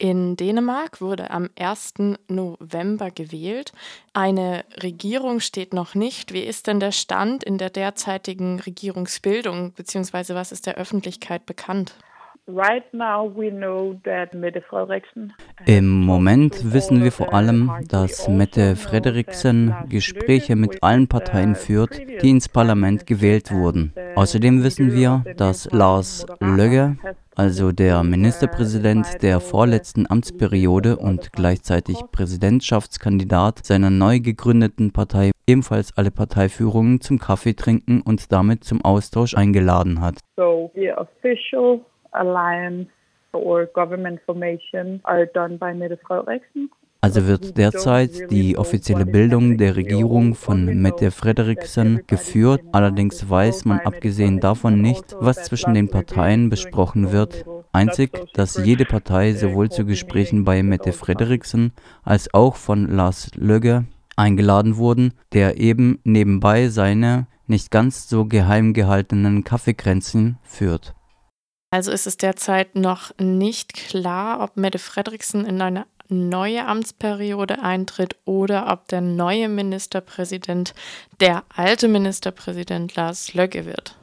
In Dänemark wurde am 1. November gewählt. Eine Regierung steht noch nicht. Wie ist denn der Stand in der derzeitigen Regierungsbildung, beziehungsweise was ist der Öffentlichkeit bekannt? Im Moment wissen wir vor allem, dass Mette Frederiksen Gespräche mit allen Parteien führt, die ins Parlament gewählt wurden. Außerdem wissen wir, dass Lars Lögge, also der Ministerpräsident der vorletzten Amtsperiode und gleichzeitig Präsidentschaftskandidat seiner neu gegründeten Partei, ebenfalls alle Parteiführungen zum Kaffee trinken und damit zum Austausch eingeladen hat. So the official alliance or government formation are done by Mette Frederiksen. Also wird derzeit die offizielle Bildung der Regierung von Mette Frederiksen geführt. Allerdings weiß man abgesehen davon nicht, was zwischen den Parteien besprochen wird. Einzig, dass jede Partei sowohl zu Gesprächen bei Mette Frederiksen als auch von Lars Lögge eingeladen wurden, der eben nebenbei seine nicht ganz so geheim gehaltenen Kaffeekränzchen führt. Also ist es derzeit noch nicht klar, ob Mette Frederiksen in eine neue Amtsperiode eintritt oder ob der neue Ministerpräsident der alte Ministerpräsident Lars Lögge wird.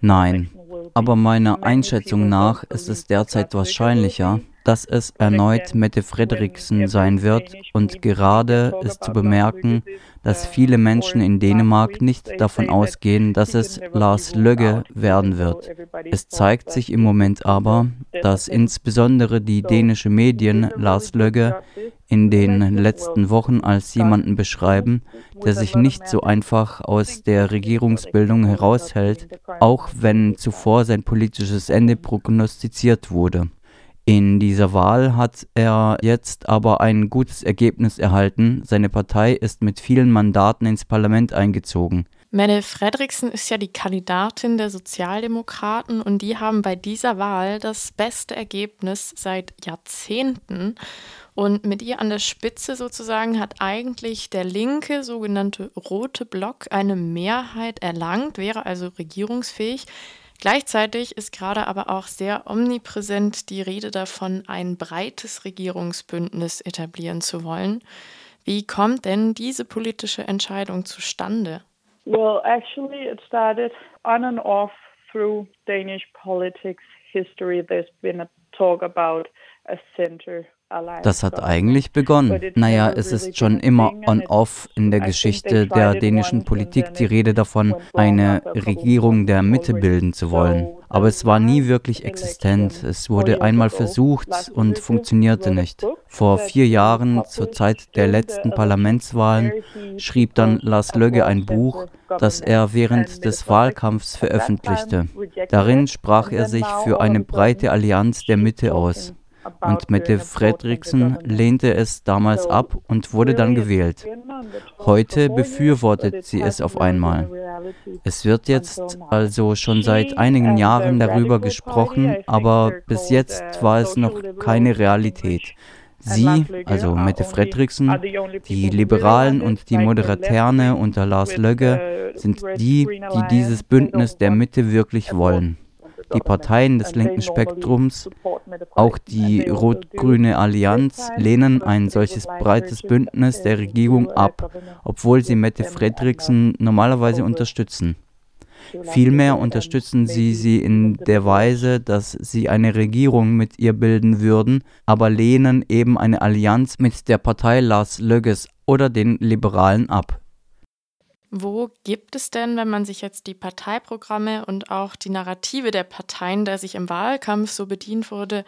Nein, aber meiner Einschätzung nach ist es derzeit wahrscheinlicher, dass es erneut Mette Frederiksen sein wird und gerade ist zu bemerken, dass viele Menschen in Dänemark nicht davon ausgehen, dass es Lars Lögge werden wird. Es zeigt sich im Moment aber, dass insbesondere die dänischen Medien Lars Lögge in den letzten Wochen als jemanden beschreiben, der sich nicht so einfach aus der Regierungsbildung heraushält, auch wenn zuvor sein politisches Ende prognostiziert wurde. In dieser Wahl hat er jetzt aber ein gutes Ergebnis erhalten. Seine Partei ist mit vielen Mandaten ins Parlament eingezogen. Mette Frederiksen ist ja die Kandidatin der Sozialdemokraten und die haben bei dieser Wahl das beste Ergebnis seit Jahrzehnten. Und mit ihr an der Spitze sozusagen hat eigentlich der linke sogenannte rote Block eine Mehrheit erlangt, wäre also regierungsfähig. Gleichzeitig ist gerade aber auch sehr omnipräsent die Rede davon, ein breites Regierungsbündnis etablieren zu wollen. Wie kommt denn diese politische Entscheidung zustande? Well, actually it started on and off through Danish politics history. There's been a talk about a center das hat eigentlich begonnen. Naja, es ist schon immer on-off in der Geschichte der dänischen Politik die Rede davon, eine Regierung der Mitte bilden zu wollen. Aber es war nie wirklich existent. Es wurde einmal versucht und funktionierte nicht. Vor vier Jahren, zur Zeit der letzten Parlamentswahlen, schrieb dann Lars Lögge ein Buch, das er während des Wahlkampfs veröffentlichte. Darin sprach er sich für eine breite Allianz der Mitte aus und Mette Fredriksen lehnte es damals ab und wurde dann gewählt. Heute befürwortet sie es auf einmal. Es wird jetzt also schon seit einigen Jahren darüber gesprochen, aber bis jetzt war es noch keine Realität. Sie, also Mette Fredriksen, die Liberalen und die Moderaterne unter Lars Lögge sind die, die dieses Bündnis der Mitte wirklich wollen die Parteien des linken Spektrums, auch die Rot-Grüne Allianz, lehnen ein solches breites Bündnis der Regierung ab, obwohl sie Mette Fredriksen normalerweise unterstützen. Vielmehr unterstützen sie sie in der Weise, dass sie eine Regierung mit ihr bilden würden, aber lehnen eben eine Allianz mit der Partei Lars Lögges oder den Liberalen ab. Wo gibt es denn, wenn man sich jetzt die Parteiprogramme und auch die Narrative der Parteien, der sich im Wahlkampf so bedient wurde,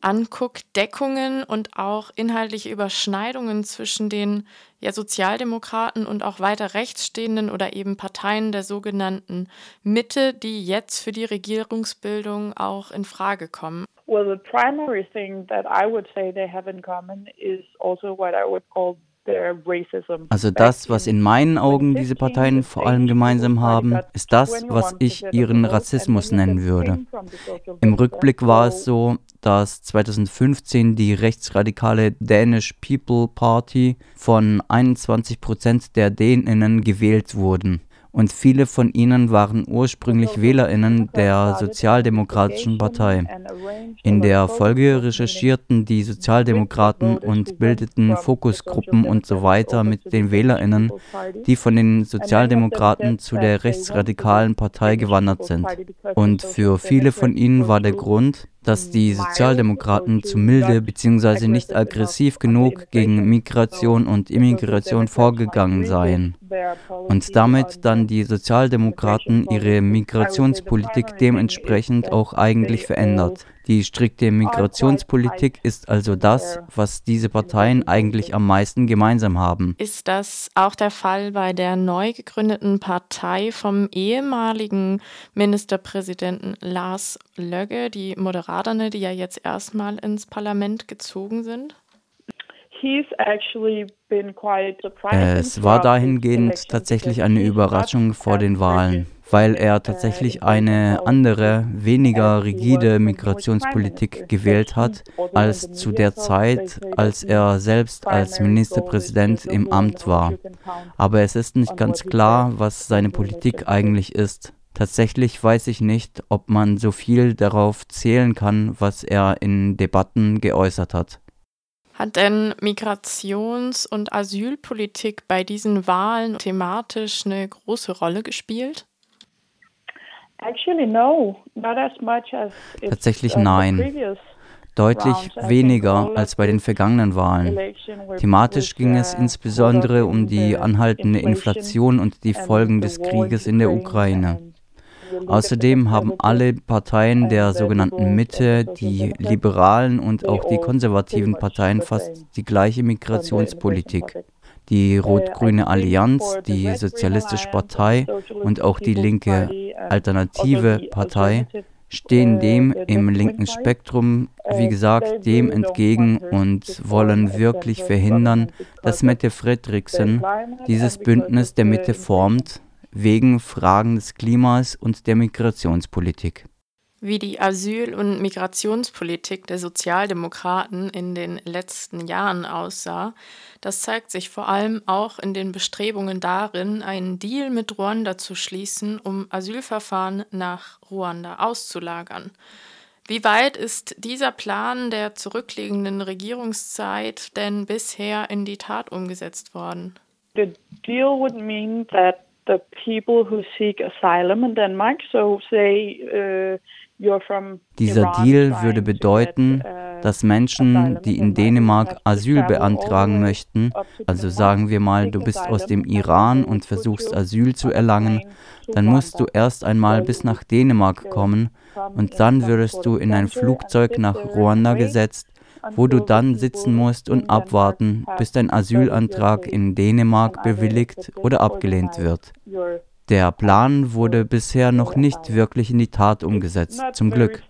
anguckt, Deckungen und auch inhaltliche Überschneidungen zwischen den ja, Sozialdemokraten und auch weiter rechts stehenden oder eben Parteien der sogenannten Mitte, die jetzt für die Regierungsbildung auch in Frage kommen? Well, the primary thing that I would say they have in common is also what I would call also das, was in meinen Augen diese Parteien vor allem gemeinsam haben, ist das, was ich ihren Rassismus nennen würde. Im Rückblick war es so, dass 2015 die rechtsradikale Danish People Party von 21 Prozent der Däninnen gewählt wurden. Und viele von ihnen waren ursprünglich Wählerinnen der Sozialdemokratischen Partei. In der Folge recherchierten die Sozialdemokraten und bildeten Fokusgruppen und so weiter mit den Wählerinnen, die von den Sozialdemokraten zu der rechtsradikalen Partei gewandert sind. Und für viele von ihnen war der Grund, dass die Sozialdemokraten zu milde bzw. nicht aggressiv genug gegen Migration und Immigration vorgegangen seien und damit dann die Sozialdemokraten ihre Migrationspolitik dementsprechend auch eigentlich verändert. Die strikte Migrationspolitik ist also das, was diese Parteien eigentlich am meisten gemeinsam haben. Ist das auch der Fall bei der neu gegründeten Partei vom ehemaligen Ministerpräsidenten Lars Lögge, die Moderaterne, die ja jetzt erstmal ins Parlament gezogen sind? Es war dahingehend tatsächlich eine Überraschung vor den Wahlen weil er tatsächlich eine andere, weniger rigide Migrationspolitik gewählt hat als zu der Zeit, als er selbst als Ministerpräsident im Amt war. Aber es ist nicht ganz klar, was seine Politik eigentlich ist. Tatsächlich weiß ich nicht, ob man so viel darauf zählen kann, was er in Debatten geäußert hat. Hat denn Migrations- und Asylpolitik bei diesen Wahlen thematisch eine große Rolle gespielt? Tatsächlich uh, nein. Deutlich weniger als bei den vergangenen Wahlen. Thematisch ging es uh, insbesondere um die anhaltende Inflation und die Folgen des Krieges in der Ukraine. Außerdem haben alle Parteien der sogenannten Mitte, die liberalen und auch die konservativen Parteien fast die gleiche Migrationspolitik die Rot-Grüne Allianz, die Sozialistische Partei und auch die linke Alternative Partei stehen dem im linken Spektrum, wie gesagt, dem entgegen und wollen wirklich verhindern, dass Mette Fredriksen dieses Bündnis der Mitte formt, wegen Fragen des Klimas und der Migrationspolitik wie die Asyl- und Migrationspolitik der Sozialdemokraten in den letzten Jahren aussah, das zeigt sich vor allem auch in den Bestrebungen darin, einen Deal mit Ruanda zu schließen, um Asylverfahren nach Ruanda auszulagern. Wie weit ist dieser Plan der zurückliegenden Regierungszeit denn bisher in die Tat umgesetzt worden? The deal would mean that the people who seek asylum in Denmark, so say uh, dieser Deal würde bedeuten, uh, dass Menschen, die in Dänemark Asyl beantragen möchten, also sagen wir mal, du bist aus dem Iran und versuchst Asyl zu erlangen, dann musst du erst einmal bis nach Dänemark kommen und dann würdest du in ein Flugzeug nach Ruanda gesetzt, wo du dann sitzen musst und abwarten, bis dein Asylantrag in Dänemark bewilligt oder abgelehnt wird. Der Plan wurde bisher noch nicht wirklich in die Tat umgesetzt, zum Glück.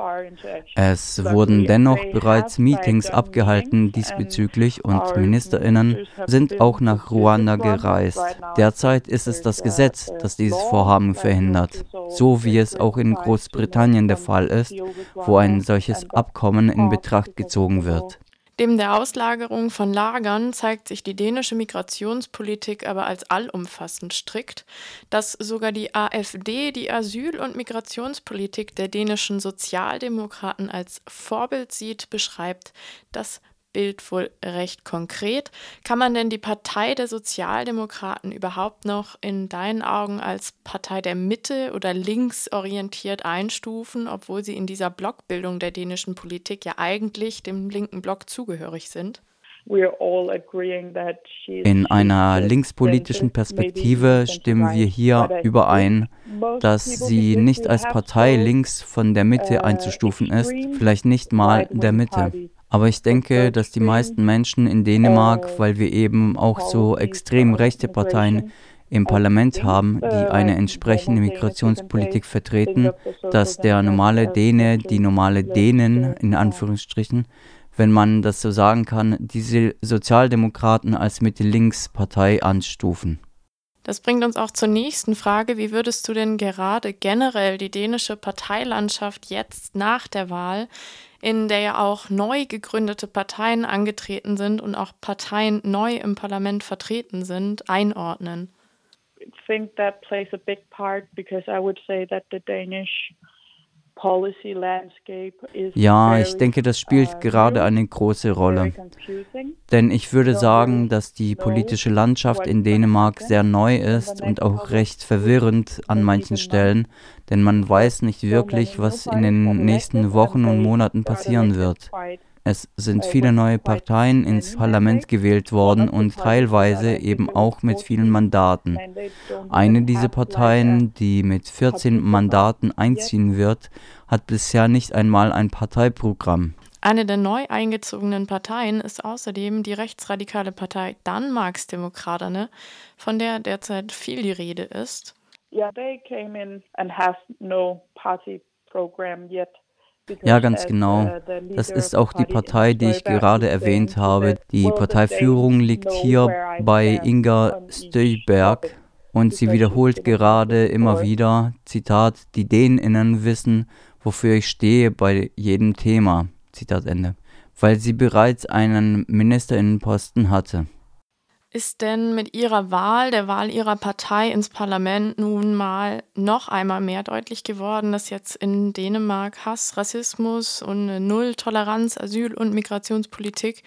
Es wurden dennoch bereits Meetings abgehalten diesbezüglich und Ministerinnen sind auch nach Ruanda gereist. Derzeit ist es das Gesetz, das dieses Vorhaben verhindert, so wie es auch in Großbritannien der Fall ist, wo ein solches Abkommen in Betracht gezogen wird. Neben der Auslagerung von Lagern zeigt sich die dänische Migrationspolitik aber als allumfassend strikt, dass sogar die AfD die Asyl- und Migrationspolitik der dänischen Sozialdemokraten als Vorbild sieht, beschreibt das Bild wohl recht konkret. Kann man denn die Partei der Sozialdemokraten überhaupt noch in deinen Augen als Partei der Mitte oder linksorientiert einstufen, obwohl sie in dieser Blockbildung der dänischen Politik ja eigentlich dem linken Block zugehörig sind? In einer linkspolitischen Perspektive stimmen wir hier überein, dass sie nicht als Partei links von der Mitte uh, einzustufen ist, vielleicht nicht mal der Mitte. Aber ich denke, dass die meisten Menschen in Dänemark, äh, weil wir eben auch so extrem rechte Parteien im Parlament haben, die äh, eine entsprechende Migrationspolitik vertreten, dass der normale Däne, die normale Dänen in Anführungsstrichen, wenn man das so sagen kann, diese Sozialdemokraten als Mitte-Links-Partei anstufen. Das bringt uns auch zur nächsten Frage. Wie würdest du denn gerade generell die dänische Parteilandschaft jetzt nach der Wahl in der ja auch neu gegründete Parteien angetreten sind und auch Parteien neu im Parlament vertreten sind, einordnen? think that plays a big part because I would say that the Danish ja, ich denke, das spielt uh, gerade eine große Rolle. Denn ich würde sagen, dass die politische Landschaft in Dänemark sehr neu ist und auch recht verwirrend an manchen Stellen, denn man weiß nicht wirklich, was in den nächsten Wochen und Monaten passieren wird. Es sind viele neue Parteien ins Parlament gewählt worden und teilweise eben auch mit vielen Mandaten. Eine dieser Parteien, die mit 14 Mandaten einziehen wird, hat bisher nicht einmal ein Parteiprogramm. Eine der neu eingezogenen Parteien ist außerdem die rechtsradikale Partei Danmarksdemokraterne, von der derzeit viel die Rede ist. Yeah, they came in and have no party program yet. Ja, ganz genau. Das ist auch die Partei, die ich gerade erwähnt habe. Die Parteiführung liegt hier bei Inga Støjberg und sie wiederholt gerade immer wieder, Zitat, die Däninnen wissen, wofür ich stehe bei jedem Thema, Zitat Ende, weil sie bereits einen Ministerinnenposten hatte. Ist denn mit ihrer Wahl, der Wahl ihrer Partei ins Parlament nun mal noch einmal mehr deutlich geworden, dass jetzt in Dänemark Hass, Rassismus und Null-Toleranz, Asyl- und Migrationspolitik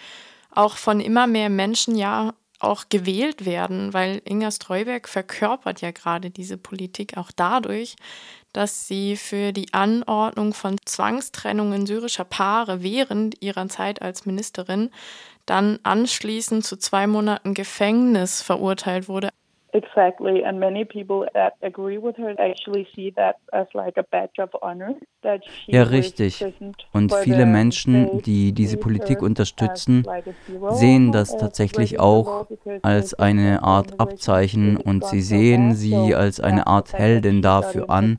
auch von immer mehr Menschen ja auch gewählt werden, weil Inga Streuberg verkörpert ja gerade diese Politik auch dadurch, dass sie für die Anordnung von Zwangstrennungen syrischer Paare während ihrer Zeit als Ministerin dann anschließend zu zwei Monaten Gefängnis verurteilt wurde. Exactly, and many people that agree with her actually see that as like a badge of honor. That she ja, richtig. Und viele Menschen, die diese Politik unterstützen, sehen das tatsächlich auch als eine Art Abzeichen und sie sehen sie als eine Art Heldin dafür an,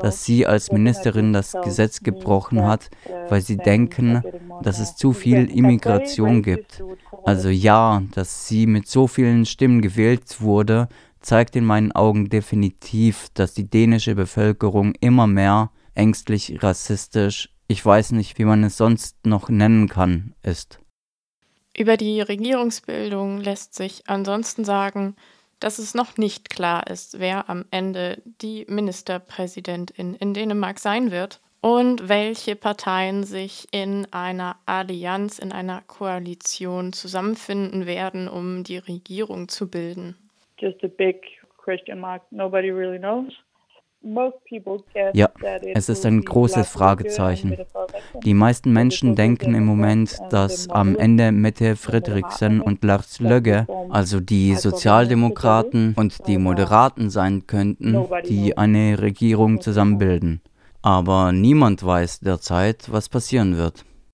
dass sie als Ministerin das Gesetz gebrochen hat, weil sie denken, dass es zu viel Immigration gibt. Also ja, dass sie mit so vielen Stimmen gewählt wurde, zeigt in meinen Augen definitiv, dass die dänische Bevölkerung immer mehr ängstlich, rassistisch, ich weiß nicht, wie man es sonst noch nennen kann, ist. Über die Regierungsbildung lässt sich ansonsten sagen, dass es noch nicht klar ist, wer am Ende die Ministerpräsidentin in Dänemark sein wird und welche Parteien sich in einer Allianz, in einer Koalition zusammenfinden werden, um die Regierung zu bilden. Just a big question mark. Nobody really knows. Ja, es ist ein großes Fragezeichen. Die meisten Menschen denken im Moment, dass am Ende Mette Frederiksen und Lars Lögge, also die Sozialdemokraten und die Moderaten sein könnten, die eine Regierung zusammenbilden. Aber niemand weiß derzeit, was passieren wird.